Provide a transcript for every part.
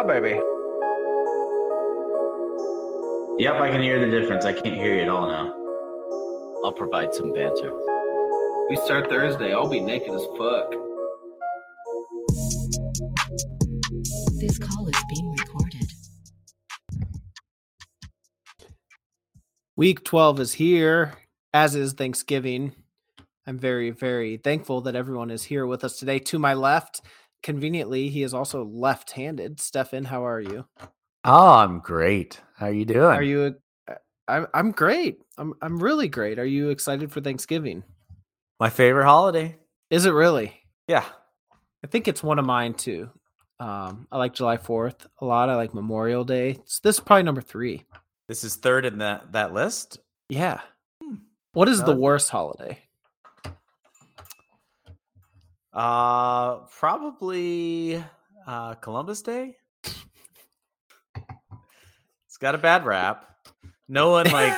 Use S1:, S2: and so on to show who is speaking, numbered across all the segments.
S1: Yeah, baby.
S2: Yep, I can hear the difference. I can't hear you at all now.
S3: I'll provide some banter.
S1: We start Thursday. I'll be naked as fuck.
S4: This call is being recorded.
S5: Week 12 is here, as is Thanksgiving. I'm very, very thankful that everyone is here with us today. To my left, conveniently, he is also left handed. Stephan, how are you?
S6: Oh, I'm great. How are you doing?
S5: Are you? I'm, I'm great. I'm, I'm really great. Are you excited for Thanksgiving?
S6: My favorite holiday.
S5: Is it really?
S6: Yeah.
S5: I think it's one of mine too. Um, I like July 4th a lot. I like Memorial Day. So this is probably number three.
S6: This is third in that that list.
S5: Yeah.
S6: Hmm.
S5: What is the worst holiday?
S6: Uh probably uh Columbus Day. It's got a bad rap. No one like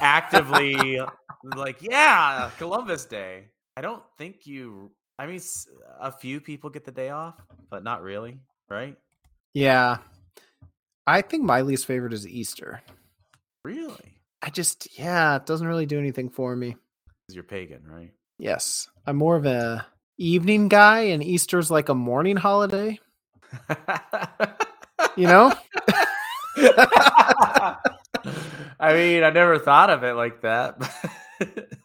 S6: actively like, yeah, Columbus Day. I don't think you I mean a few people get the day off, but not really, right?
S5: Yeah. I think my least favorite is Easter.
S6: Really?
S5: I just, yeah, it doesn't really do anything for me.
S6: You're pagan, right?
S5: Yes. I'm more of a evening guy and Easter's like a morning holiday, you know?
S6: I mean, I never thought of it like that.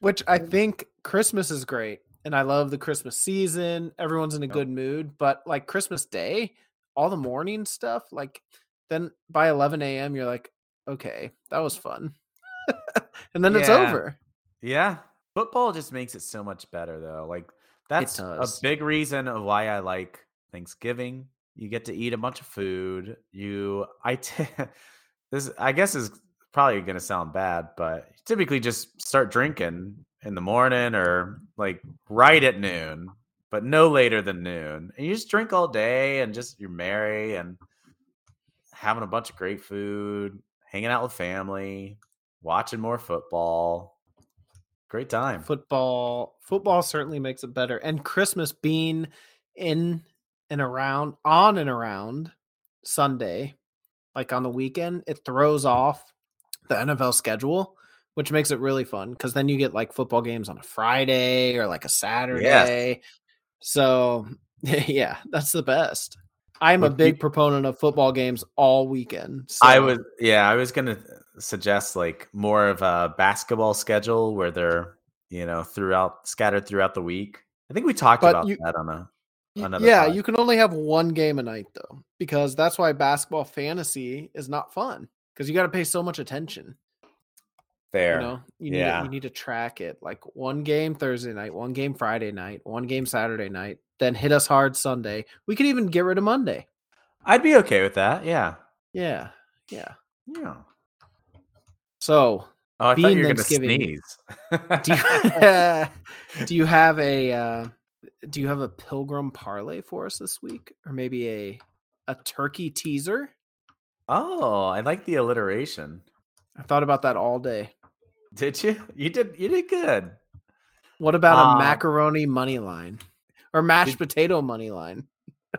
S5: Which I think Christmas is great. And I love the Christmas season. Everyone's in a good mood. But like Christmas Day, all the morning stuff, like then by 11 a.m., you're like, okay, that was fun. and then it's over.
S6: yeah, football just makes it so much better, though. Like that's a big reason of why I like Thanksgiving. You get to eat a bunch of food. You, I, t- this, I guess, is probably going to sound bad, but you typically just start drinking in the morning or like right at noon, but no later than noon. And you just drink all day and just you're merry and having a bunch of great food, hanging out with family, watching more football. Great time.
S5: football football certainly makes it better and christmas being in and around on and around sunday like on the weekend it throws off the nfl schedule which makes it really fun because then you get like football games on a friday or like a saturday. So yeah that's the best. I'm a big proponent of football games all weekend
S6: I was yeah, I was gonna suggest like more of a basketball schedule where they're you know throughout scattered throughout the week. I think we talked
S5: But
S6: about
S5: you-
S6: that on a another
S5: yeah,
S6: pod.
S5: you can only have one game a night though, because that's why basketball fantasy is not fun because you got to pay so much attention.
S6: fair.
S5: You know, you need
S6: Yeah.
S5: to, you need to track it. Like one game Thursday night, one game Friday night, one game Saturday night, then hit us hard Sunday. We could even get rid of Monday.
S6: I'd be okay with that. Yeah.
S5: Yeah, yeah.
S6: Yeah.
S5: So,
S6: Oh, I thought
S5: Being
S6: you were gonna
S5: Thanksgiving,
S6: sneeze.
S5: do you, do you have a uh, do you have a pilgrim parlay for us this week, or maybe a a turkey teaser?
S6: oh, I like the alliteration.
S5: I thought about that all day.
S6: Did you? You did. You did good.
S5: What about a
S6: Um,
S5: macaroni money line or mashed
S6: did-
S5: potato money line?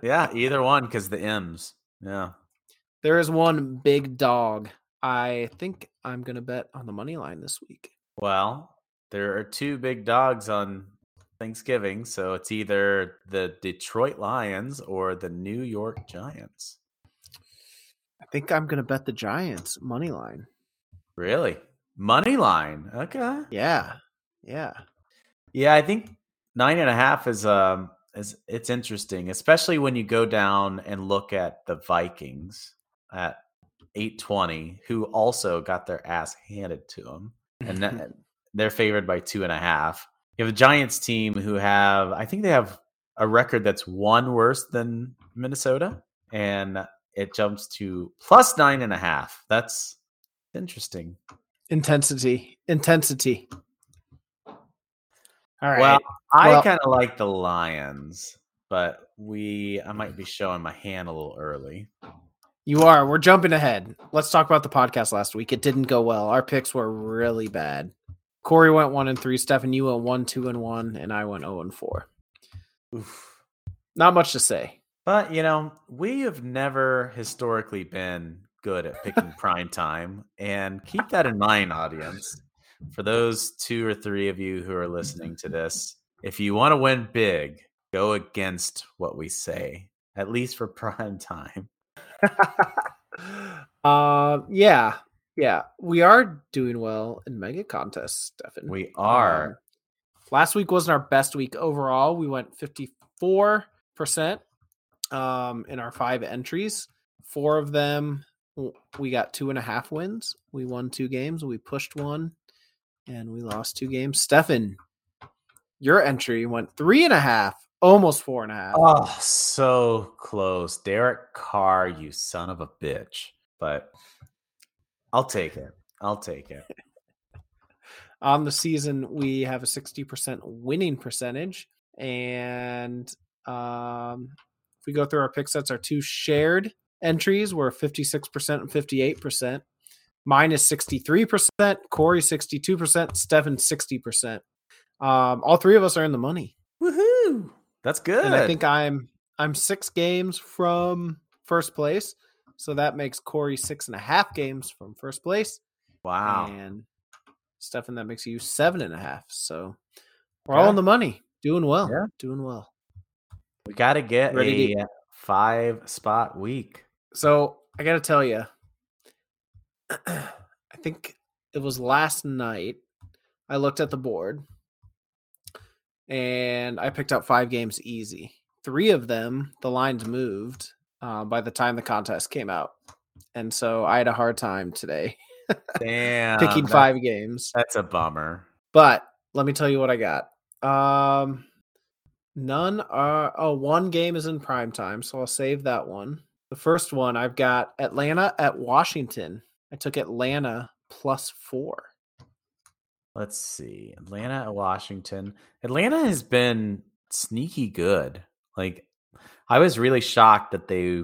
S6: Yeah, either one because the M's. Yeah.
S5: There is one big dog. I think I'm gonna bet on the money line this week.
S6: Well, there are two big dogs on Thanksgiving, so it's either the Detroit Lions or the New York Giants.
S5: I think I'm gonna bet the Giants money line.
S6: Really? Money line. Okay.
S5: Yeah, yeah.
S6: Yeah, I think nine and a half is um is it's interesting, especially when you go down and look at the Vikings at eight twenty, who also got their ass handed to them, and that, they're favored by two and a half. You have a Giants team who have, I think they have a record that's one worse than Minnesota, and it jumps to plus nine and a half. That's interesting.
S5: Intensity, intensity. All right.
S6: Well, I
S5: Well-
S6: kind of like the Lions, but we I might be showing my hand a little early.
S5: You are. We're jumping ahead. Let's talk about the podcast last week. It didn't go well. Our picks were really bad. Corey went one and three. Stephan, you went one, two and one, and I went zero and four.
S6: Oof.
S5: Not much to say.
S6: But you know, we have never historically been good at picking prime time, and keep that in mind, audience. For those two or three of you who are listening to this, if you want to win big, go against what we say, at least for prime time.
S5: uh, yeah, yeah, we are doing well in mega contests, Stephan.
S6: We are.
S5: Um, last week wasn't our best week overall. We went fifty four percent um, in our five entries. Four of them, we got two and a half wins. We won two games. We pushed one, and we lost two games. Stephan, your entry went three and a half, almost four and a half.
S6: Oh, so close. Derek Carr, you son of a bitch. But I'll take it. I'll take it.
S5: On the season, we have a 60% winning percentage. And um, if we go through our pick sets, our two shared entries were 56% and 58%. Mine is 63%, Corey 62%, Stefan 60%. Um, all three of us are in the money.
S6: Woohoo! That's good.
S5: And I think I'm I'm six games from first place. So that makes Corey six and a half games from first place.
S6: wow.
S5: And Stephan, that makes you seven and a half. So we're all in the money. Doing well.
S6: Yeah.
S5: Doing well.
S6: We got to get
S5: Ready
S6: a five spot week.
S5: So I got to tell you, I think it was last night. I looked at the board and I picked up five games easy. Three of them, the lines moved uh, by the time the contest came out. And so I had a hard time today
S6: Damn.
S5: picking
S6: that-
S5: five games.
S6: That's a bummer.
S5: But let me tell you what I got. Um, none are. Oh, one game is in prime time, so I'll save that one. The first one I've got Atlanta at Washington. I took Atlanta plus four.
S6: Let's see. Atlanta at Washington. Atlanta has been sneaky good. Like I was really shocked that they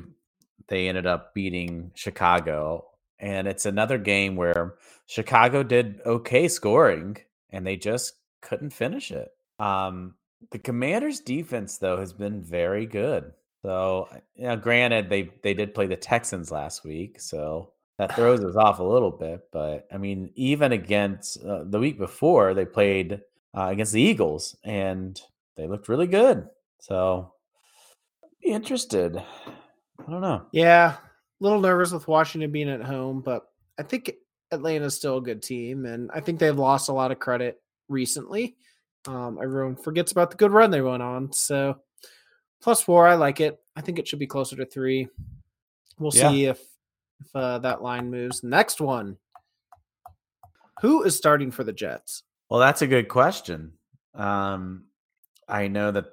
S6: they ended up beating Chicago. And it's another game where Chicago did okay scoring and they just couldn't finish it. Um the Commanders defense though has been very good. So, you know, granted they they did play the Texans last week, so that throws us off a little bit. But I mean, even against uh, the week before, they played uh, against the Eagles and they looked really good. So, be interested. I don't know.
S5: Yeah, a little nervous with Washington being at home, but I think Atlanta's still a good team, and I think they've lost a lot of credit recently. Um, everyone forgets about the good run they went on. So plus four, I like it. I think it should be closer to three. We'll
S6: Yeah.
S5: see if if uh, that line moves. Next one. Who is starting for the Jets?
S6: Well, that's a good question. Um, I know that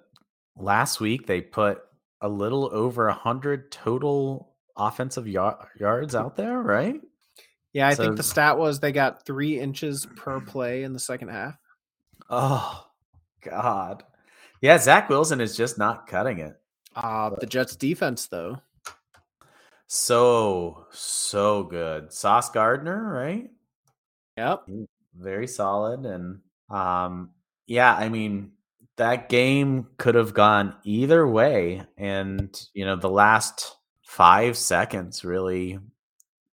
S6: last week they put a little over a hundred total offensive yar- yards out there, right?
S5: Yeah, I
S6: So-
S5: think the stat was they got three inches per play in the second half.
S6: Oh God, yeah. Zach Wilson is just not cutting it.
S5: Uh, the Jets defense, though.
S6: So so good. Sauce Gardner, right?
S5: Yep.
S6: Very solid, and um, yeah. I mean, that game could have gone either way, and you know, the last five seconds really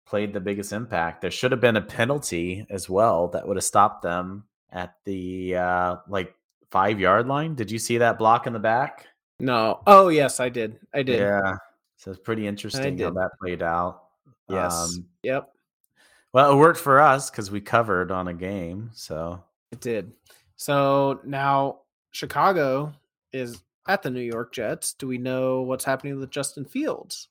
S6: played the biggest impact. There should have been a penalty as well that would have stopped them at the uh like five yard line. Did you see that block in the back?
S5: No. Oh, yes, I did. I did.
S6: Yeah. So it's pretty interesting how that played out.
S5: Yes.
S6: Um,
S5: yep.
S6: well, it worked for us because we covered on a game. So
S5: It did. So now Chicago is at the New York Jets. Do we know what's happening with Justin Fields?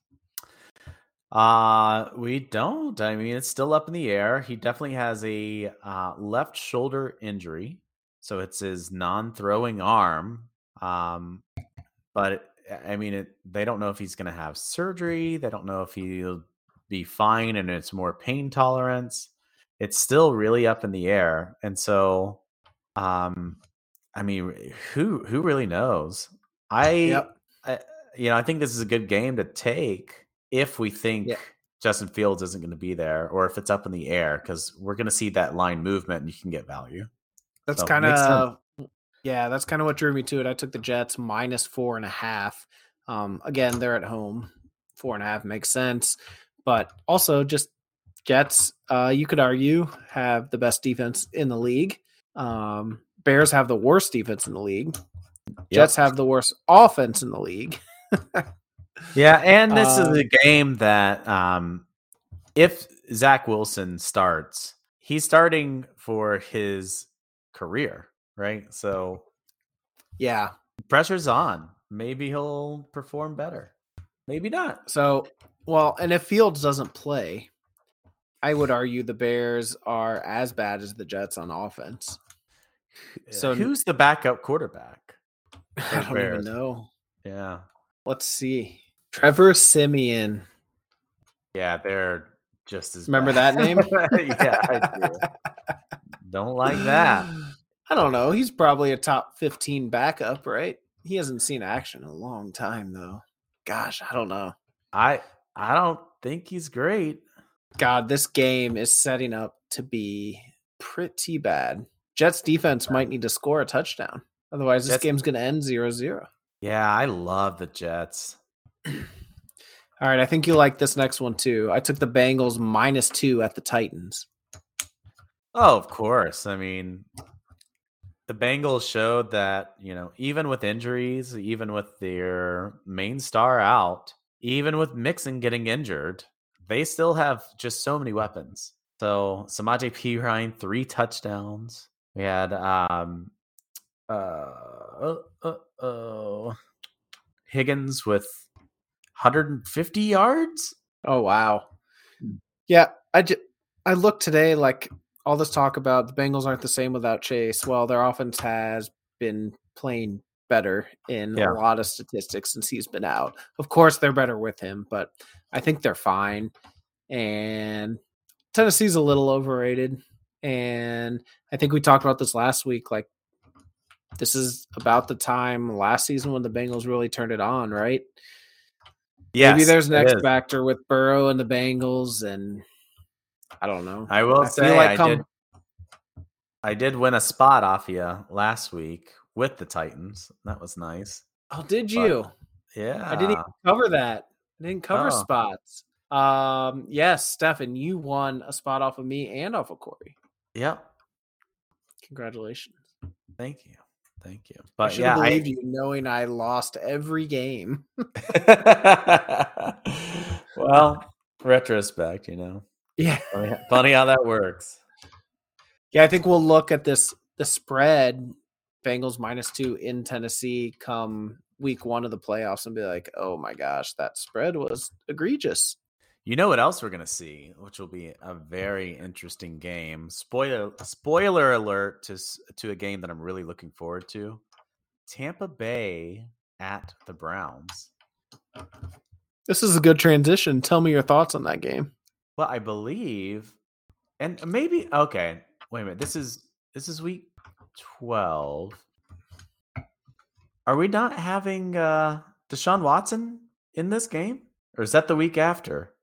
S6: uh we don't. I mean, it's still up in the air. He definitely has a uh, left shoulder injury. So it's his non-throwing arm. Um but I mean, it, they don't know if he's going to have surgery. They don't know if he'll be fine and it's more pain tolerance. It's still really up in the air. And so, um, I mean, who who really knows? I,
S5: Yep.
S6: I you know, I think this is a good game to take if we think
S5: Yeah.
S6: Justin Fields isn't going to be there, or if it's up in the air, because we're going to see that line movement and you can get value.
S5: That's
S6: So,
S5: kind of yeah, that's kind of what drew me to it. I took the Jets minus four and a half. Um, again, they're at home. Four and a half makes sense, but also just Jets. Uh, you could argue have the best defense in the league. Um, Bears have the worst defense in the league. Jets have the worst offense in the league.
S6: Yeah, and this
S5: Uh,
S6: is a game that um if Zach Wilson starts, he's starting for his career, right? So
S5: Yeah.
S6: pressure's on. Maybe he'll perform better. Maybe not.
S5: So, well, and if Fields doesn't play, I would argue the Bears are as bad as the Jets on offense. So-
S6: who's the backup quarterback?
S5: I don't
S6: Bears.
S5: even know.
S6: Yeah.
S5: Let's see. Trevor Siemian.
S6: Yeah, they're just as
S5: Remember
S6: bad.
S5: that name?
S6: yeah, I do. Don't like that.
S5: I don't know. He's probably a top 15 backup, right? He hasn't seen action in a long time, though. Gosh, I don't know.
S6: I I don't think he's great.
S5: God, this game is setting up to be pretty bad. Jets defense might need to score a touchdown. Otherwise, this
S6: Jets-
S5: game's going to end 0 0.
S6: Yeah, I love the Jets.
S5: All right, I think you like this next one too. I took the Bengals minus two at the Titans.
S6: Oh, of course. I mean, the Bengals showed that, you know, even with injuries, even with their main star out, even with Mixon getting injured, they still have just so many weapons. So Samaje Perine, three touchdowns. We had um uh oh, oh, oh, Higgins with 150 yards.
S5: Oh wow. Yeah, I just I looked today like all this talk about the Bengals aren't the same without Chase. Well, their offense has been playing better in
S6: Yeah.
S5: a lot of statistics since he's been out. Of course, they're better with him, but I think they're fine. And Tennessee's a little overrated. And I think we talked about this last week. Like, this is about the time last season when the Bengals really turned it on, right? Yeah. Maybe there's an X factor with Burrow and the Bengals, and I don't know.
S6: I will
S5: I
S6: say
S5: like
S6: I
S5: come-
S6: did. I did win a spot off you last week with the Titans. That was nice.
S5: Oh, did
S6: but-
S5: you?
S6: Yeah,
S5: I didn't cover that. I didn't cover
S6: Oh.
S5: spots. Um, yes, Stephan, you won a spot off of me and off of Corey.
S6: Yep.
S5: Congratulations.
S6: Thank you. Thank you.
S5: I
S6: But
S5: should
S6: yeah,
S5: have
S6: I,
S5: you knowing I lost every game.
S6: well, retrospect, you know,
S5: Yeah.
S6: funny, funny how that works.
S5: Yeah, I think we'll look at this the spread Bengals minus two in Tennessee come week one of the playoffs and be like, oh my gosh, that spread was egregious.
S6: You know what else we're gonna see, which will be a very interesting game. Spoiler spoiler alert to to a game that I'm really looking forward to. Tampa Bay at the Browns.
S5: This is a good transition. Tell me your thoughts on that game.
S6: Well, I believe, and maybe okay. Wait a minute. This is this is week twelve. Are we not having uh Deshaun Watson in this game, or is that the week after?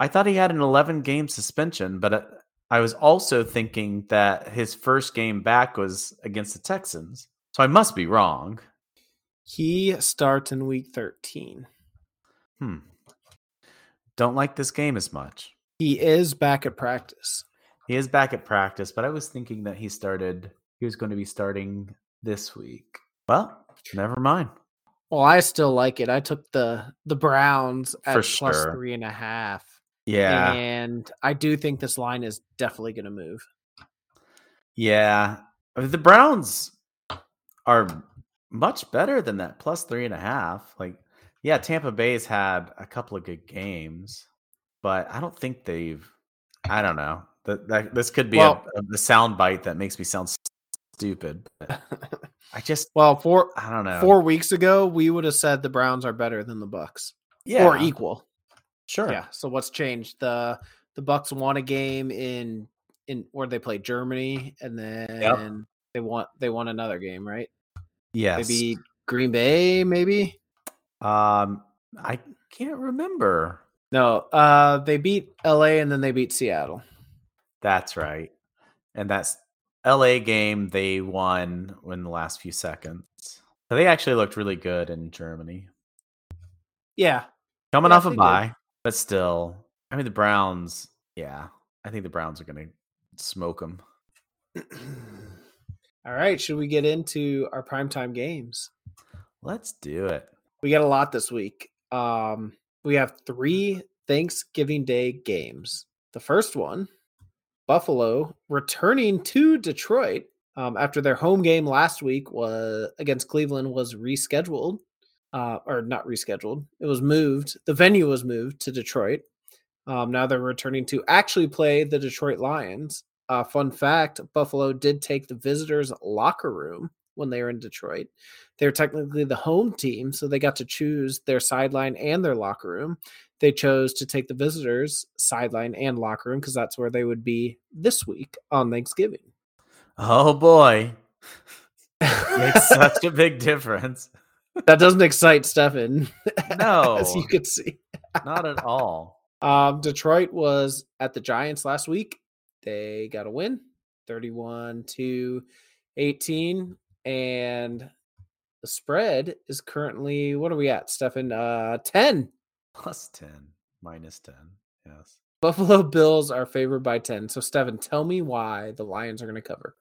S6: I thought he had an eleven game suspension, but uh, I was also thinking that his first game back was against the Texans, so I must be wrong.
S5: He starts in week 13.
S6: Hmm. Don't like this game as much.
S5: He is back at practice.
S6: He is back at practice, but I was thinking that he started. He was going to be starting this week. Well, never mind.
S5: Well, I still like it. I took the the Browns at
S6: For
S5: plus
S6: sure.
S5: three and a half.
S6: Yeah,
S5: And I do think this line is definitely going to move.
S6: yeah. The Browns are much better than that plus three and a half. Like, yeah, Tampa Bay's had a couple of good games, but I don't think they've. I don't know. That, that this could be
S5: Well-
S6: a, a sound bite that makes me sound stupid. I just,
S5: Well, four
S6: I don't know.
S5: four weeks ago, we would have said the Browns are better than the Bucks
S6: yeah,
S5: or equal.
S6: Sure.
S5: Yeah. So what's changed? The the Bucks won a game in in where they played Germany, and then they won they won another game, right?
S6: Yes.
S5: Maybe Green Bay, maybe.
S6: Um, I can't remember.
S5: No, uh, they beat LA and then they beat Seattle.
S6: That's right. And that's LA game they won in the last few seconds. So they actually looked really good in Germany.
S5: Yeah.
S6: Coming
S5: Yeah,
S6: off a
S5: they did.
S6: bye, but still, I mean the Browns. Yeah, I think the Browns are going to smoke them.
S5: All right. Should we get into our primetime games?
S6: Let's do it.
S5: We got a lot this week. Um, we have three Thanksgiving Day games. The first one, Buffalo returning to Detroit um, after their home game last week was against Cleveland was rescheduled, uh, or not rescheduled. It was moved. The venue was moved to Detroit. Um, now they're returning to actually play the Detroit Lions. Uh, fun fact: Buffalo did take the visitors' locker room when they were in Detroit. They're technically the home team, so they got to choose their sideline and their locker room. They chose to take the visitors' sideline and locker room because that's where they would be this week on Thanksgiving.
S6: Oh boy, makes such a big difference.
S5: that doesn't excite Stephan,
S6: No,
S5: as you could see.
S6: not at all.
S5: Um, Detroit was at the Giants last week. They got a win 31 to 18. And the spread is currently, what are we at, Stephan? Uh, 10.
S6: Plus ten, minus ten. Yes.
S5: Buffalo Bills are favored by 10. So, Stephan, tell me why the Lions are going to cover.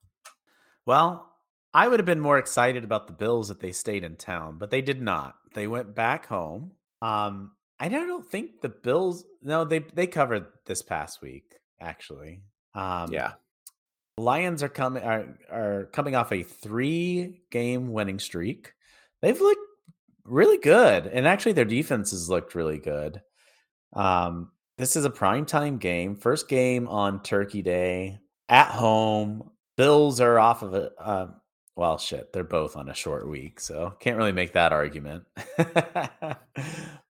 S6: Well, I would have been more excited about the Bills if they stayed in town, but they did not. They went back home. Um, I don't think the Bills. No, they they covered this past week actually. Um,
S5: yeah.
S6: Lions are coming are are coming off a three game winning streak. They've looked really good, and actually their defense has looked really good. Um, this is a primetime game, first game on Turkey Day at home. Bills are off of it. Uh, well, shit, they're both on a short week, so can't really make that argument. but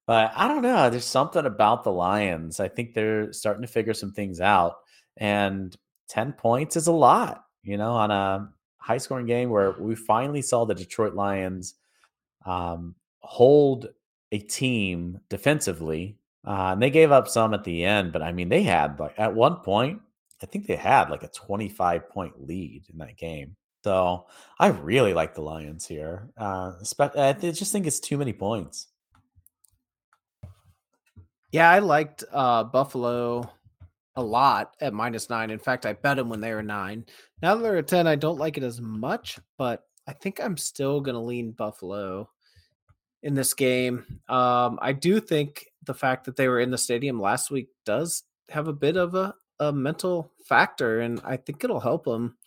S6: I don't know. There's something about the Lions. I think they're starting to figure some things out, and 10 points is a lot, you know, on a high scoring game where we finally saw the Detroit Lions um, hold a team defensively. Uh, and they gave up some at the end, but I mean, they had like at one point, I think they had like a 25 point lead in that game. So I really like the Lions here. Uh, I just think it's too many points.
S5: Yeah, I liked uh, Buffalo a lot at minus nine. In fact, I bet them when they were nine. Now that they're at 10, I don't like it as much, but I think I'm still going to lean Buffalo in this game. Um, I do think the fact that they were in the stadium last week does have a bit of a, a mental factor, and I think it'll help them.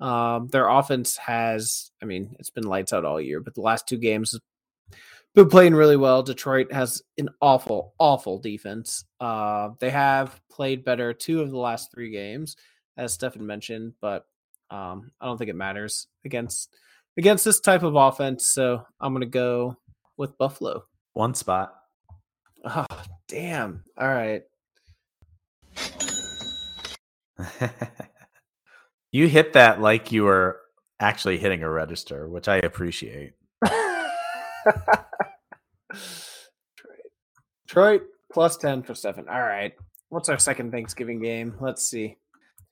S5: Um, their offense has, I mean, it's been lights out all year, but the last two games have been playing really well. Detroit has an awful, awful defense. Uh, they have played better two of the last three games, as Stephan mentioned, but um, I don't think it matters against against this type of offense. So I'm gonna go with Buffalo.
S6: One spot.
S5: Oh, damn. All right.
S6: you hit that like you were actually hitting a register, which I appreciate.
S5: Detroit plus 10 for seven. All right. What's our second Thanksgiving game? Let's see.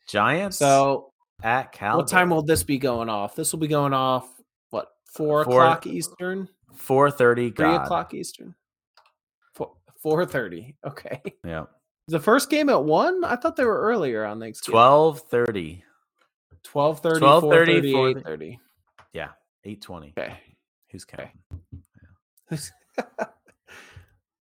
S6: Giants
S5: So,
S6: at Cal.
S5: what time will this be going off? This will be going off, what, four,
S6: Four-
S5: o'clock Eastern?
S6: Four thirty?
S5: Three o'clock Eastern? Four, 4.30. Okay.
S6: Yeah,
S5: The first game at 1? I thought they were earlier on Thanksgiving.
S6: twelve thirty.
S5: 12.30,
S6: 12:30,
S5: 4.30,
S6: 4:30.
S5: 8.30.
S6: Yeah, eight twenty.
S5: Okay.
S6: Who's counting?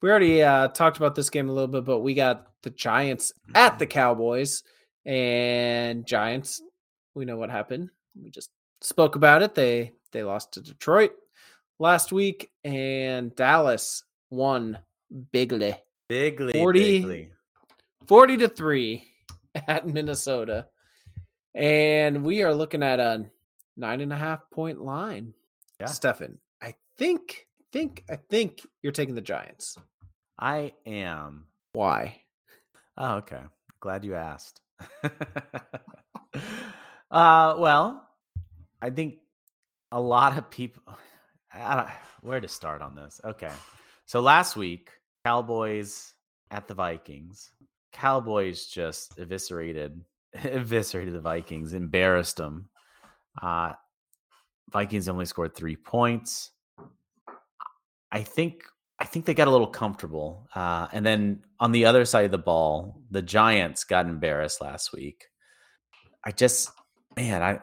S5: we already uh, talked about this game a little bit, but we got the Giants at the Cowboys, and Giants. We know what happened. We just spoke about it. They they lost to Detroit last week, and Dallas won bigly,
S6: Bigly,
S5: 40
S6: bigly.
S5: forty to three at Minnesota, and we are looking at a nine and a half point line.
S6: Yeah.
S5: Stephan, I think, think, I think you're taking the Giants.
S6: I am.
S5: Why?
S6: Oh, okay. Glad you asked. uh, well, I think a lot of people. I don't, where to start on this? Okay, so last week, Cowboys at the Vikings. Cowboys just eviscerated, eviscerated the Vikings, embarrassed them. Uh, Vikings only scored three points. I think I think they got a little comfortable. Uh, and then on the other side of the ball, the Giants got embarrassed last week. I just, man, i'm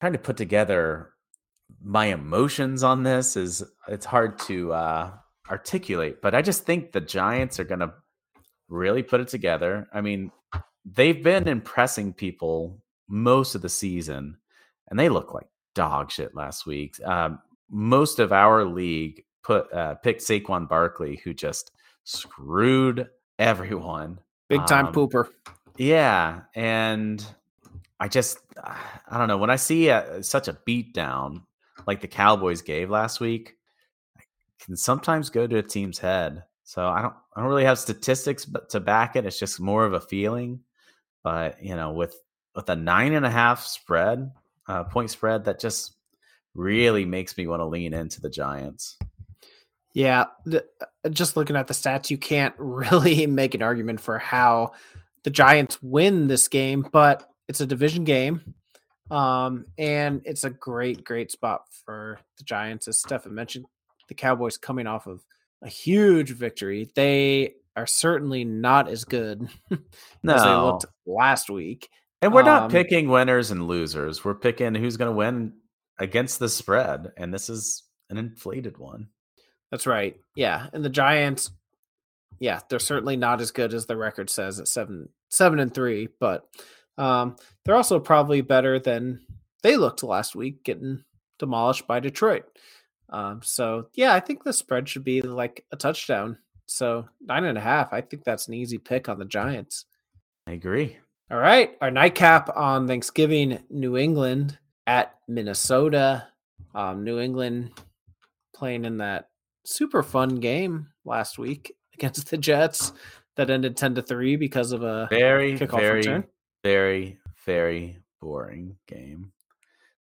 S6: trying to put together my emotions on this is it's hard to uh, articulate, but I just think the Giants are going to really put it together. I mean, they've been impressing people most of the season, and they look like dog shit last week. Um, most of our league put uh, picked Saquon Barkley, who just screwed everyone.
S5: Big time
S6: Um,
S5: pooper.
S6: Yeah, and I just I don't know when I see a, such a beatdown like the Cowboys gave last week, can sometimes go to a team's head. So I don't I don't really have statistics but to back it. It's just more of a feeling. But you know, with with a nine and a half spread, uh, point spread, that just really makes me want to lean into the Giants.
S5: Yeah, uh, just looking at the stats, you can't really make an argument for how the Giants win this game, but it's a division game. Um, and it's a great, great spot for the Giants. As Stephan mentioned, the Cowboys coming off of a huge victory. They are certainly not as good as they looked last week.
S6: And we're not
S5: Um,
S6: picking winners and losers. We're picking who's going to win against the spread, and this is an inflated one.
S5: That's right. Yeah, and the Giants, yeah, they're certainly not as good as the record says at seven, seven and three, but um, they're also probably better than they looked last week, getting demolished by Detroit. Um, so yeah, I think the spread should be like a touchdown. So nine and a half. I think that's an easy pick on the Giants.
S6: I agree.
S5: All right, our nightcap on Thanksgiving: New England at Minnesota. Um, New England playing in that super fun game last week against the Jets that ended ten to three because of a
S6: Very,
S5: Kickoff
S6: very,
S5: return.
S6: Very, very boring game.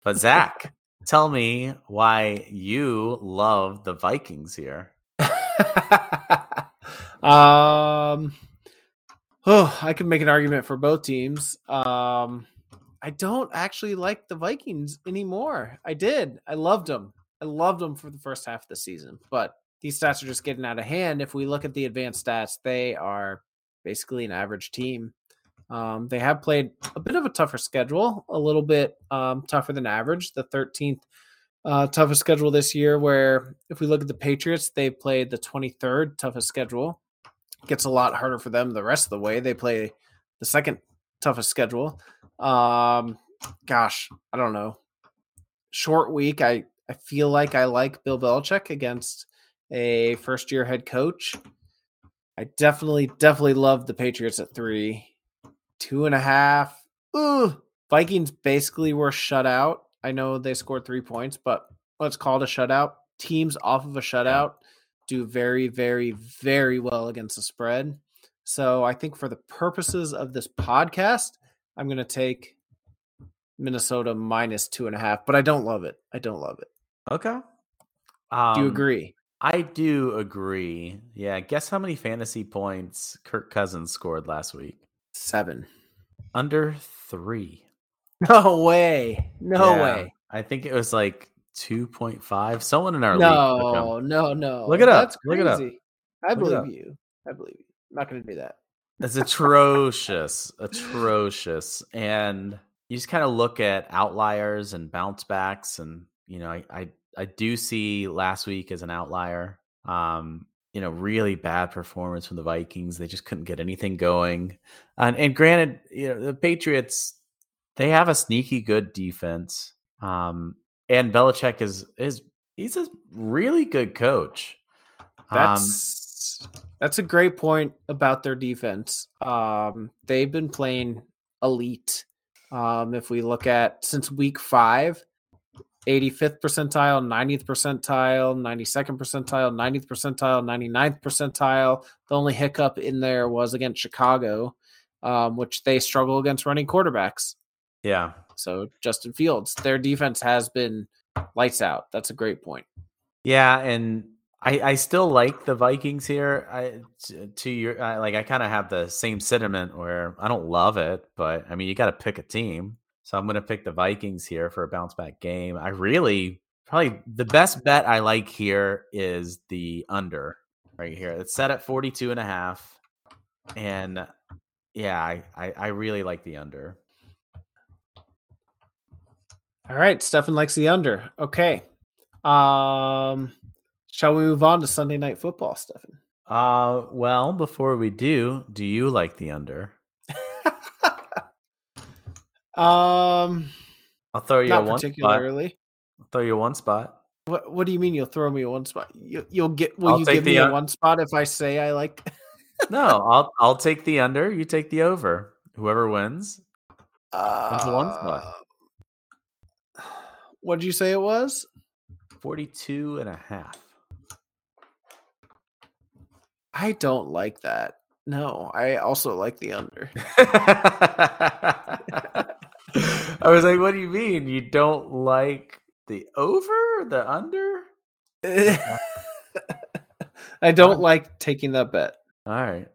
S6: But Zach, tell me why you love the Vikings here.
S5: um. Oh, I could make an argument for both teams. Um, I don't actually like the Vikings anymore. I did. I loved them. I loved them for the first half of the season, but these stats are just getting out of hand. If we look at the advanced stats, they are basically an average team. Um, they have played a bit of a tougher schedule, a little bit um, tougher than average. The 13th uh, toughest schedule this year, where if we look at the Patriots, they played the 23rd toughest schedule. Gets a lot harder for them the rest of the way. They play the second toughest schedule. Um, gosh, I don't know. Short week. I I feel like I like Bill Belichick against a first year head coach. I definitely definitely love the Patriots at three, two and a half. Ooh, Vikings basically were shut out. I know they scored three points, but let's call it a shutout. Teams off of a shutout do very, very, very well against the spread. So I think for the purposes of this podcast, I'm going to take Minnesota minus two and a half, but I don't love it. I don't love it.
S6: Okay.
S5: Do
S6: Um,
S5: you agree?
S6: I do agree. Yeah. Guess how many fantasy points Kirk Cousins scored last week?
S5: Seven.
S6: Under three.
S5: No way. No
S6: Yeah,
S5: way.
S6: I think it was like 2.5. Someone in our league.
S5: No, no, no.
S6: Look it up.
S5: That's
S6: Look it up.
S5: I believe you. I believe you. I'm not going to do that.
S6: It's atrocious, atrocious. And you just kind of look at outliers and bounce backs, and you know, I, I I do see last week as an outlier. Um, you know, really bad performance from the Vikings. They just couldn't get anything going. And and granted, you know, the Patriots they have a sneaky good defense. Um, and Belichick is is he's a really good coach. Um,
S5: That's that's a great point about their defense. Um, they've been playing elite. Um, if we look at since week five, 85th percentile, 90th percentile, 92nd percentile, 90th percentile, 99th percentile. The only hiccup in there was against Chicago, um, which they struggle against running quarterbacks.
S6: yeah.
S5: So Justin Fields, their defense has been lights out. That's a great point.
S6: Yeah, and I, I still like the Vikings here. I t- to your I, like I kind of have the same sentiment where I don't love it, but I mean you got to pick a team. So I'm going to pick the Vikings here for a bounce back game. I really Probably the best bet I like here is the under right here. It's set at 42 and a half. And yeah, I, I, I really like the under.
S5: All right, Stephan likes the under. Okay. Um shall we move on to Sunday night football, Stephan?
S6: Uh well, before we do, do you like the under?
S5: um
S6: I'll throw you
S5: not
S6: a one spot. I'll throw you one spot.
S5: What what do you mean you'll throw me a one spot? You, you'll get will
S6: I'll
S5: you give me
S6: the
S5: a
S6: un-
S5: one spot if I say I like
S6: No, I'll I'll take the under, you take the over. Whoever wins.
S5: uh,
S6: the one spot?
S5: What did you say it was?
S6: 42 and a half.
S5: I don't like that. No, I also like the under.
S6: I was like, what do you mean? You don't like the over, the under?
S5: I don't like taking that bet.
S6: All right.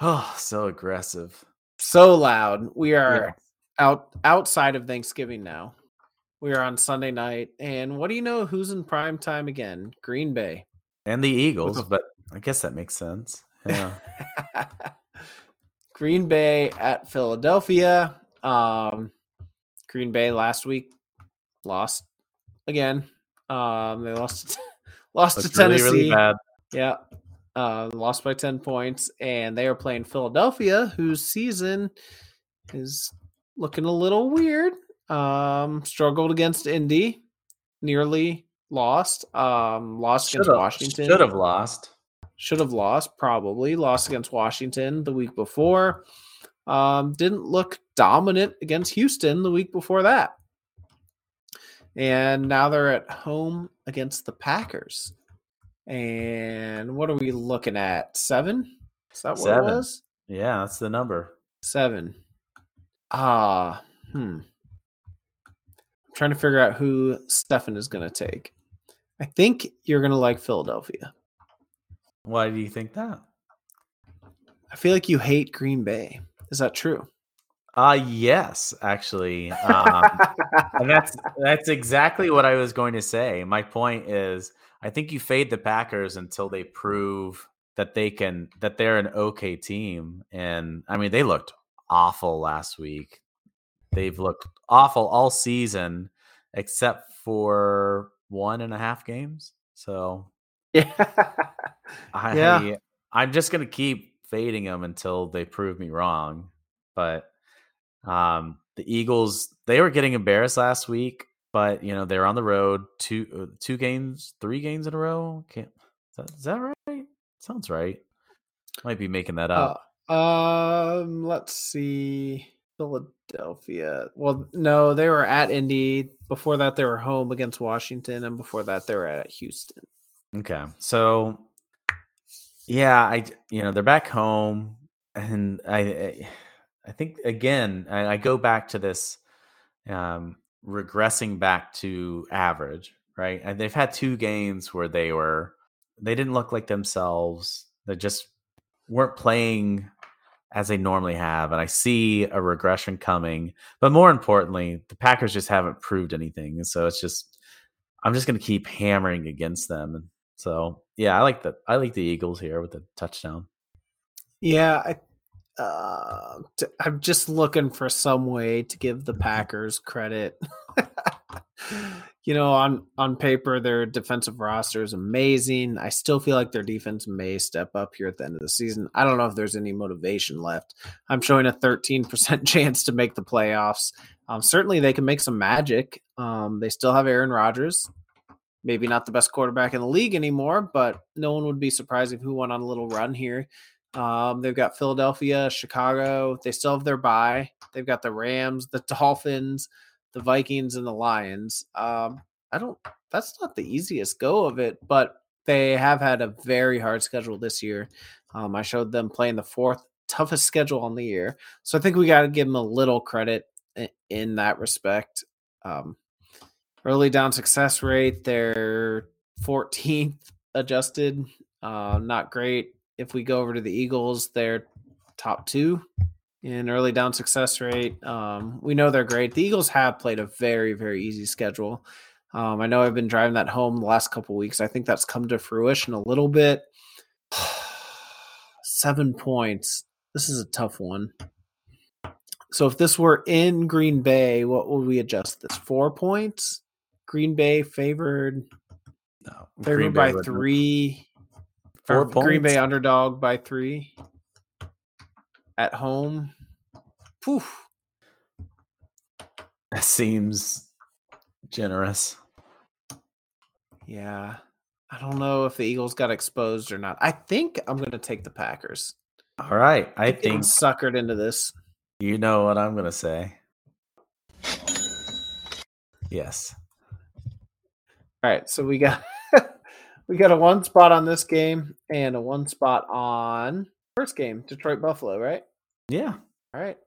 S6: Oh, so aggressive.
S5: So loud. We are out outside of Thanksgiving now. We are on Sunday night, and what do you know? Who's in prime time again? Green Bay.
S6: And the Eagles, but I guess that makes sense. Yeah.
S5: Green Bay at Philadelphia. Um, Green Bay last week lost again. Um, they lost to, lost to
S6: Looked really,
S5: Tennessee.
S6: really bad.
S5: Yeah. Uh, lost by 10 points, and they are playing Philadelphia, whose season is looking a little weird. Um, struggled against Indy, nearly lost. Um, lost
S6: Should
S5: against
S6: have
S5: Washington.
S6: should have lost.
S5: Should have lost, probably. Lost against Washington the week before. Um, didn't look dominant against Houston the week before that. And now they're at home against the Packers. And what are we looking at? Seven? Is that what
S6: Seven.
S5: it was?
S6: Yeah, that's the number.
S5: Seven. Ah, hmm. I'm trying to figure out who Stephan is going to take. I think you're going to like Philadelphia.
S6: Why do you think that?
S5: I feel like you hate Green Bay. Is that true?
S6: Uh yes, actually. Um, and that's that's exactly what I was going to say. My point is I think you fade the Packers until they prove that they can that they're an okay team. And I mean they looked awful last week. They've looked awful all season except for one and a half games. So
S5: yeah.
S6: I
S5: Yeah.
S6: I'm just gonna keep fading them until they prove me wrong. But um, the Eagles they were getting embarrassed last week, but you know they're on the road two uh, two games, three games in a row. Can't is that, is that right? Sounds right. Might be making that up.
S5: Uh, um, let's see. Philadelphia. Well, no, they were at Indy. Before that, they were home against Washington, and before that, they were at Houston.
S6: Okay. So yeah, I you know, they're back home and I I, think again, I, I go back to this um regressing back to average, right? And they've had two games where they were they didn't look like themselves. They just weren't playing as they normally have and I see a regression coming. But more importantly, the Packers just haven't proved anything. So it's just I'm just going to keep hammering against them and so yeah, I like the I like the Eagles here with the touchdown.
S5: Yeah, I, uh, I'm just looking for some way to give the Packers credit. you know, on on paper, their defensive roster is amazing. I still feel like their defense may step up here at the end of the season. I don't know if there's any motivation left. I'm showing a 13% chance to make the playoffs. Um, certainly, they can make some magic. Um, they still have Aaron Rodgers. Maybe not the best quarterback in the league anymore, but no one would be surprised if who went on a little run here. Um, they've got Philadelphia, Chicago. They still have their bye. They've got the Rams, the Dolphins, the Vikings, and the Lions. Um, I don't. That's not the easiest go of it, but they have had a very hard schedule this year. Um, I showed them playing the fourth toughest schedule on the year, so I think we got to give them a little credit in, in that respect. Um, early down success rate, they're 14th adjusted. Uh, not great. If we go over to the Eagles, they're top two in early down success rate. Um, we know they're great. The Eagles have played a very, very easy schedule. Um, I know I've been driving that home the last couple weeks. I think that's come to fruition a little bit. Seven points. This is a tough one. So if this were in Green Bay, what would we adjust this? Four points? Green Bay favored
S6: No,
S5: favored
S6: Green Bay
S5: by three.
S6: Four
S5: Green Bay underdog by three at home. Poof.
S6: That seems generous.
S5: Yeah. I don't know if the Eagles got exposed or not. I think I'm going to take the Packers.
S6: All right, I think
S5: suckered into this.
S6: you know what I'm gonna say. Yes.
S5: All right, so we got we got a one spot on this game and a one spot on first game, Detroit Buffalo, right?
S6: Yeah.
S5: All right.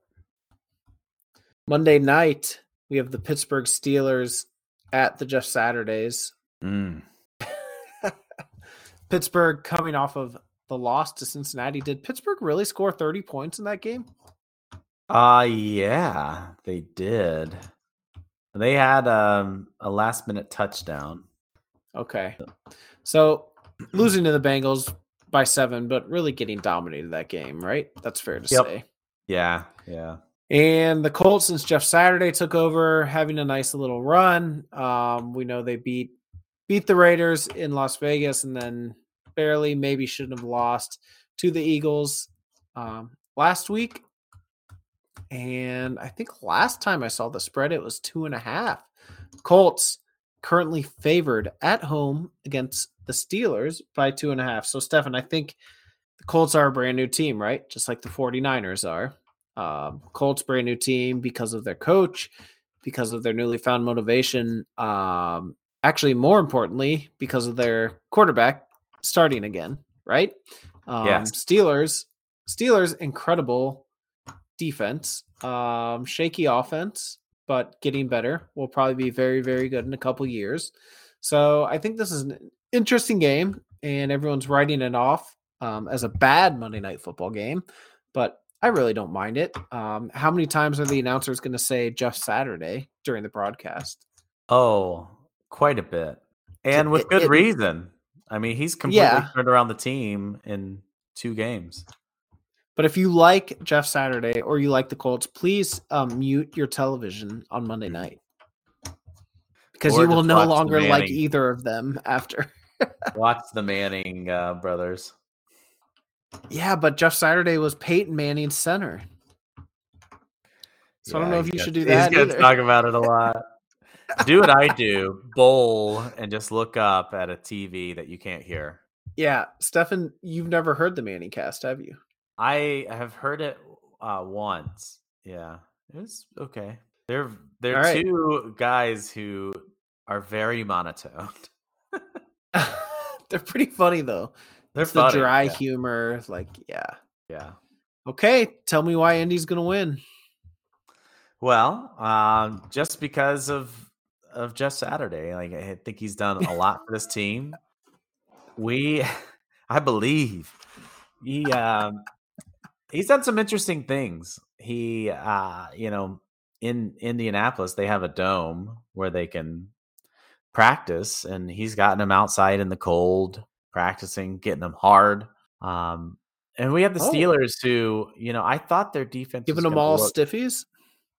S5: Monday night, we have the Pittsburgh Steelers at the Jeff Saturdays.
S6: Mm.
S5: Pittsburgh coming off of the loss to Cincinnati. Did Pittsburgh really score 30 points in that game?
S6: Uh yeah, they did. They had um, a last minute touchdown.
S5: Okay. So losing to the Bengals by seven, but really getting dominated that game, right? That's fair to
S6: Yep.
S5: say.
S6: Yeah, yeah.
S5: And the Colts, since Jeff Saturday took over, having a nice little run. Um, we know they beat beat the Raiders in Las Vegas, and then barely, maybe shouldn't have lost to the Eagles um, last week. And I think last time I saw the spread, it was two and a half. Colts currently favored at home against the Steelers by two and a half. So, Stephan, I think the Colts are a brand new team, right? Just like the 49ers are. Um, Colts brand new team because of their coach, because of their newly found motivation. Um, actually, more importantly, because of their quarterback starting again, right? Um,
S6: Yes.
S5: Steelers, Steelers, incredible defense, um, shaky offense, but getting better. Will probably be very, very good in a couple years. So I think this is an interesting game, and everyone's writing it off um, as a bad Monday Night Football game, but I really don't mind it. Um, how many times are the announcers going to say just Saturday during the broadcast?
S6: Oh, quite a bit. And with
S5: it-
S6: good
S5: it-
S6: reason. I mean, he's completely
S5: Yeah.
S6: turned around the team in two games.
S5: But if you like Jeff Saturday or you like the Colts, please um, mute your television on Monday night because
S6: Or
S5: you will no longer like either of them after.
S6: Watch the Manning uh, brothers.
S5: Yeah, but Jeff Saturday was Peyton Manning's center. So I don't know if you
S6: gonna-
S5: should do
S6: he's
S5: that
S6: gonna
S5: either.
S6: talk about it a lot. do what I do: bowl and just look up at a TV that you can't hear.
S5: Yeah, Stephan, you've never heard the Manning cast, have you?
S6: I have heard it uh, once. Yeah, it was okay. They're they're
S5: right.
S6: two guys who are very monotone.
S5: They're pretty funny though.
S6: They're
S5: It's the dry
S6: yeah.
S5: humor, like yeah.
S6: Yeah.
S5: Okay, tell me why Indy's gonna win.
S6: Well, um, just because of of Jeff Saturday, like I think he's done a lot for this team. We, I believe, he um, he's done some interesting things. He, uh, you know, in Indianapolis, they have a dome where they can practice, and he's gotten them outside in the cold, practicing, getting them hard. Um, and we have the
S5: Oh.
S6: Steelers, who, you know, I thought their defense
S5: Giving them all
S6: look-
S5: stiffies.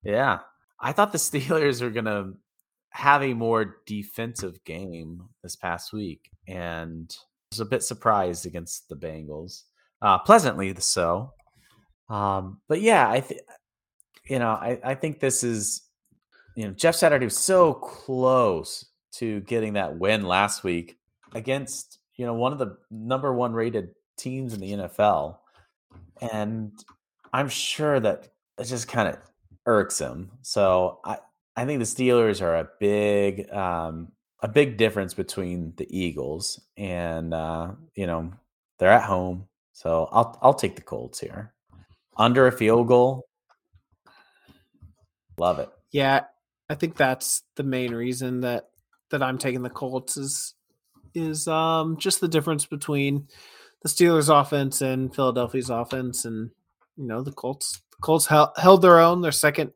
S6: yeah. I thought the Steelers were going to have a more defensive game this past week and was a bit surprised against the Bengals. Uh, pleasantly so. Um, but yeah, I think you know, I, I think this is you know, Jeff Saturday was so close to getting that win last week against, you know, one of the number one rated teams in the NFL. And I'm sure that it just kind of irks him. So I, I think the Steelers are a big um, a big difference between the Eagles and uh, you know they're at home. So I'll I'll take the Colts here. Under a field goal. Love it.
S5: Yeah, I think that's the main reason that that I'm taking the Colts is is um just the difference between the Steelers offense and Philadelphia's offense and you know the Colts the Colts held, held their own, their second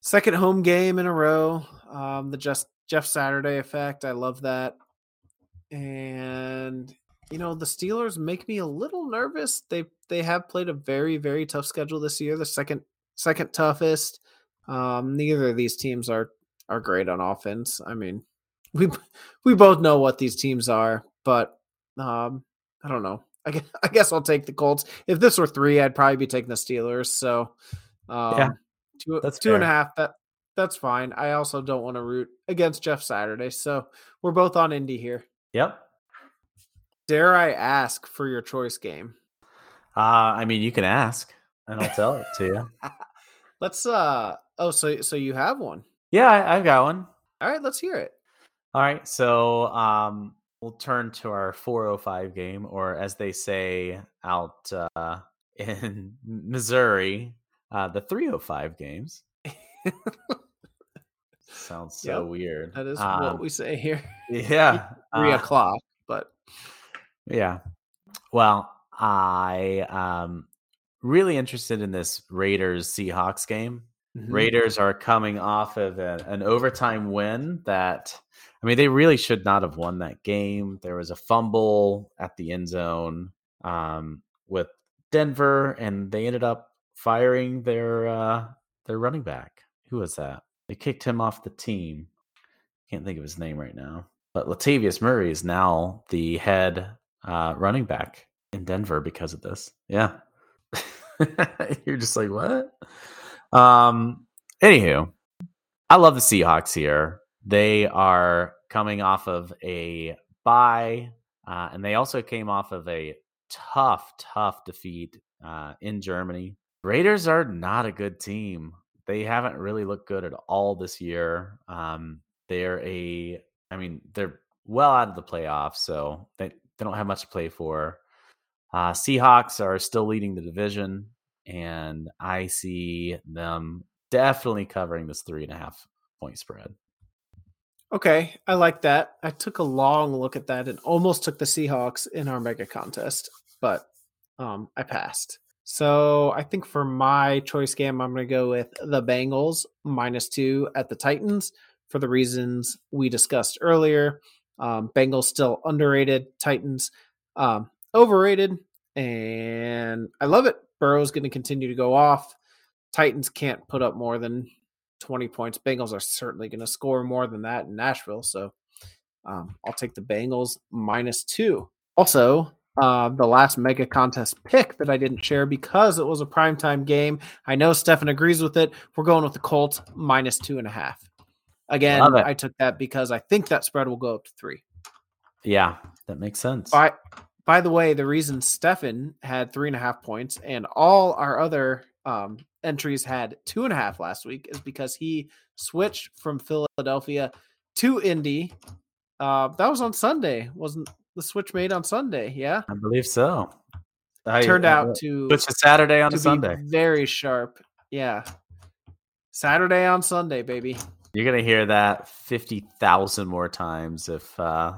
S5: second home game in a row. Um, the just Jeff Saturday effect. I love that. And you know, the Steelers make me a little nervous. They they have played a very very tough schedule this year, the second second toughest. Um, neither of these teams are are great on offense. I mean, we we both know what these teams are, but um, I don't know. I guess, I guess I'll take the Colts. If this were three, I'd probably be taking the Steelers. So, um,
S6: Yeah,
S5: two,
S6: that's
S5: two and a half. That that's fine. I also don't want to root against Jeff Saturday, so we're both on Indy here.
S6: Yep.
S5: Dare I ask for your choice game?
S6: Uh, I mean, you can ask, and I'll tell it to you.
S5: Let's. uh Oh, so so you have one.
S6: Yeah, I, I've got one.
S5: All right, let's hear it.
S6: All right, so um, we'll turn to our 405 game, or as they say out uh, in Missouri, uh, the 305 games. Sounds so
S5: Yep,
S6: weird.
S5: That is
S6: Um,
S5: what we say here.
S6: Yeah.
S5: Three
S6: uh,
S5: o'clock, but
S6: Yeah. Well, I um really interested in this Raiders Seahawks game.
S5: mhm.
S6: Raiders are coming off of a- an overtime win that I mean they really should not have won that game. There was a fumble at the end zone um with Denver and they ended up firing their uh their running back. Who was that? They kicked him off the team. Can't think of his name right now. But Latavius Murray is now the head uh, running back in Denver because of this. Yeah. You're just like, what? Um, anywho, I love the Seahawks here. They are coming off of a bye, uh, and they also came off of a tough, tough defeat uh, in Germany. Raiders are not a good team. They haven't really looked good at all this year. Um, they're a, I mean, they're well out of the playoffs, so they, they don't have much to play for. Uh, Seahawks are still leading the division, and I see them definitely covering this three and a half point spread.
S5: Okay, I like that. I took a long look at that and almost took the Seahawks in our mega contest, but um, I passed. So I think for my choice game, I'm going to go with the Bengals minus two at the Titans for the reasons we discussed earlier. Um, Bengals still underrated, Titans um, overrated, and I love it. Burrow's going to continue to go off. Titans can't put up more than 20 points. Bengals are certainly going to score more than that in Nashville. So um, I'll take the Bengals minus two. Also, uh, the last mega contest pick that I didn't share because it was a primetime game. I know Stephan agrees with it. We're going with the Colts minus two and a half. Again, I took that because I think that spread will go up to three.
S6: Yeah, that makes sense.
S5: By by the way, the reason Stephan had three and a half points and all our other um, entries had two and a half last week is because he switched from Philadelphia to Indy. Uh, that was on Sunday, wasn't the switch made on Sunday? Yeah,
S6: I believe so. I,
S5: turned
S6: I-
S5: out to
S6: Which is Saturday on
S5: to
S6: a Sunday.
S5: very sharp. Yeah, Saturday on Sunday, baby.
S6: You're gonna hear that fifty thousand more times if uh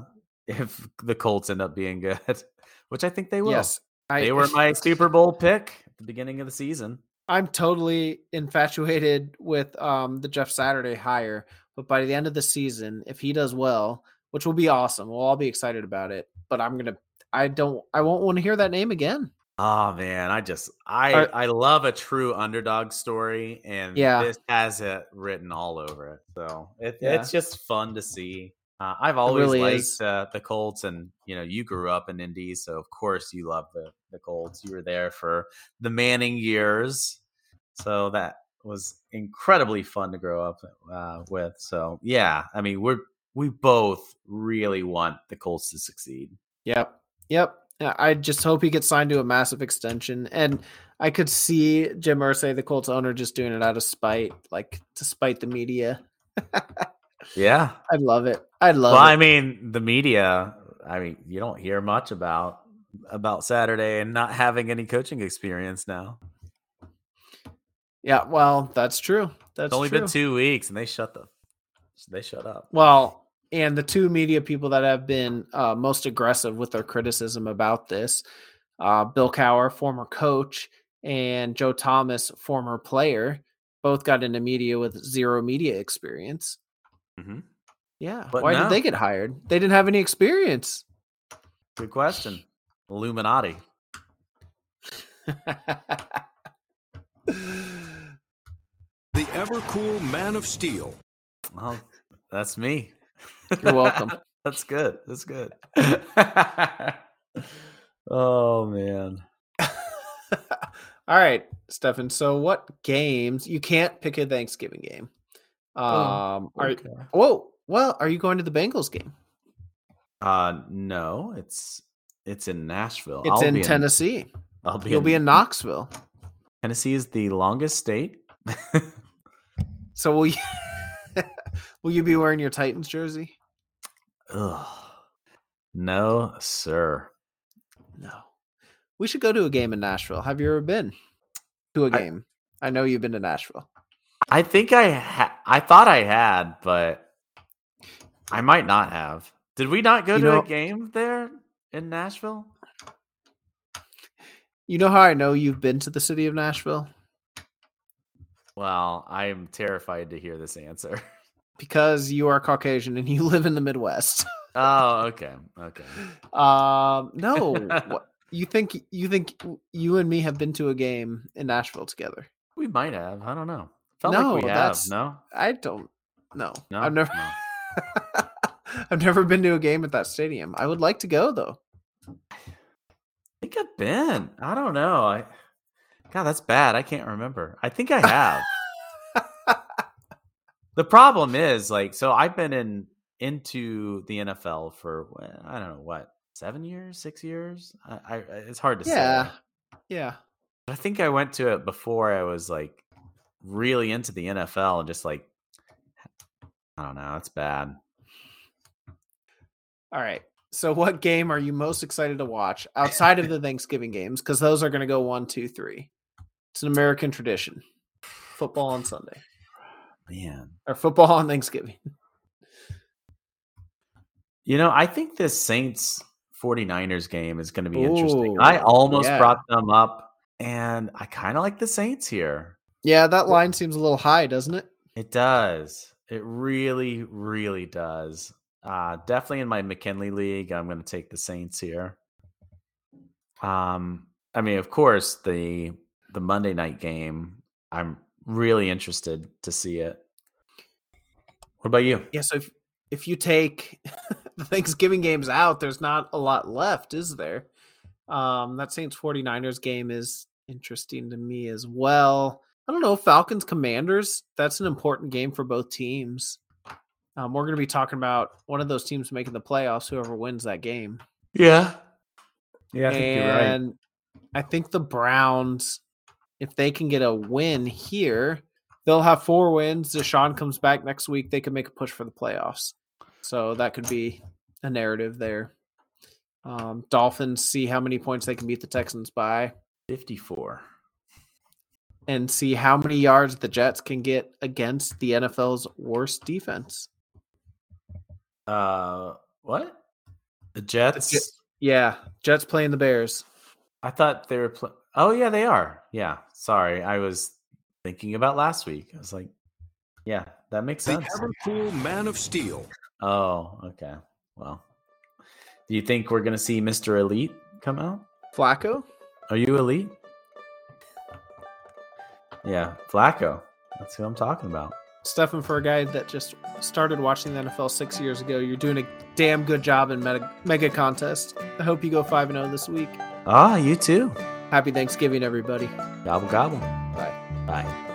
S6: if the Colts end up being good, which I think they will.
S5: Yes, I,
S6: they were my Super Bowl pick at the beginning of the season.
S5: I'm totally infatuated with um, the Jeff Saturday hire, but by the end of the season, if he does well, which will be awesome, we'll all be excited about it. But I'm gonna, I don't, I won't want to hear that name again.
S6: Oh man, I just I
S5: Are-
S6: I love a true underdog story, and
S5: Yeah.
S6: this has it written all over it. So it,
S5: Yeah.
S6: it's just fun to see. Uh, I've always
S5: really
S6: liked uh, the Colts, and you know you grew up in Indy, so of course you love the the Colts. You were there for the Manning years, so that was incredibly fun to grow up uh, with. So yeah, I mean we're we both really want the Colts to succeed.
S5: Yep, yep. I just hope he gets signed to a massive extension, and I could see Jim Irsay, the Colts owner, just doing it out of spite, like to spite the media.
S6: Yeah,
S5: I'd love it. I'd love
S6: well,
S5: it.
S6: I mean, the media. I mean, you don't hear much about about Saturday and not having any coaching experience now.
S5: yeah, well, that's true. That's
S6: It's only
S5: true.
S6: been two weeks, and they shut the they shut up.
S5: Well, and the two media people that have been uh, most aggressive with their criticism about this, uh, Bill Cowher, former coach, and Joe Thomas, former player, both got into media with zero media experience.
S6: Mhm.
S5: Yeah.
S6: But
S5: Why
S6: no.
S5: did they get hired? They didn't have any experience.
S6: Good question. Illuminati.
S7: The ever cool Man of Steel.
S6: Well, that's me.
S5: You're welcome.
S6: that's good. That's good. oh man.
S5: All right, Stephan. So, what games you can't pick a Thanksgiving game? Um, are
S6: Okay.
S5: whoa, well, are you going to the Bengals game?
S6: Uh no, it's it's in Nashville.
S5: It's
S6: I'll
S5: in Tennessee.
S6: I'll be
S5: You'll be in Knoxville.
S6: Tennessee is the longest state.
S5: So will you will you be wearing your Titans jersey?
S6: Ugh. No, sir.
S5: No. We should go to a game in Nashville. Have you ever been to a game? I, know you've been to Nashville.
S6: I think I ha- I thought I had, but I might not have. Did we not go
S5: You
S6: to
S5: know-
S6: a game there in Nashville?
S5: You know how I know you've been to the city of Nashville?
S6: Well, I am terrified to hear this answer.
S5: Because you are Caucasian and you live in the Midwest.
S6: oh, okay. Okay.
S5: Um, no. you think you think you and me have been to a game in Nashville together?
S6: We might have. I don't know. Felt
S5: No,
S6: like we have.
S5: that's-
S6: No?
S5: I don't know.
S6: No?
S5: I've never
S6: No.
S5: I've never been to a game at that stadium. I would like to go though.
S6: I think I've been. I don't know. I God, that's bad. I can't remember. I think I have. the problem is like so I've been in into the NFL for I don't know what, 7 years, 6 years? I, I it's hard to
S5: Yeah.
S6: say.
S5: Yeah, yeah.
S6: I think I went to it before I was like really into the NFL and just like I don't know, it's bad.
S5: All right. So what game are you most excited to watch outside of the Thanksgiving games? Because those are gonna go one, two, three. It's an American tradition. Football on Sunday.
S6: Man.
S5: Or football on Thanksgiving.
S6: You know, I think this Saints 49ers game is going to be interesting. I almost
S5: yeah.
S6: brought them up, and I kind of like the Saints here.
S5: Yeah, that line seems a little high, doesn't it?
S6: It does. It really, really does. Uh, definitely in my McKinley league, I'm going to take the Saints here. Um, I mean, of course, the the Monday night game. I'm really interested to see it. What about you?
S5: Yeah, so if, if you take the Thanksgiving games out, there's not a lot left, is there? Um, that Saints 49ers game is interesting to me as well. I don't know, Falcons Commanders, that's an important game for both teams. Um, we're going to be talking about one of those teams making the playoffs, whoever wins that game.
S6: Yeah. Yeah,
S5: and I think the Browns, if they can get a win here, they'll have four wins. Deshaun comes back next week. They can make a push for the playoffs. So that could be a narrative there. Um, Dolphins see how many points they can beat the Texans by
S6: 54.
S5: And see how many yards the Jets can get against the NFL's worst defense.
S6: Uh, what? The Jets?
S5: Yeah, Jets playing the Bears.
S6: I thought they were. Pl- oh yeah, they are. Yeah, sorry, I was thinking about last week. I was like, yeah, that makes
S7: The
S6: sense.
S7: ever cool Man of Steel.
S6: Oh, okay. Well, do you think we're gonna see Mister Elite come out?
S5: Flacco?
S6: Are you elite? Yeah, Flacco. That's who I'm talking about.
S5: Stephan, for a guy that just started watching the NFL six years ago, you're doing a damn good job in mega, mega contest. I hope you go 5 0 this week.
S6: Ah, you too.
S5: Happy Thanksgiving, everybody.
S6: Gobble gobble.
S5: Bye.
S6: Bye.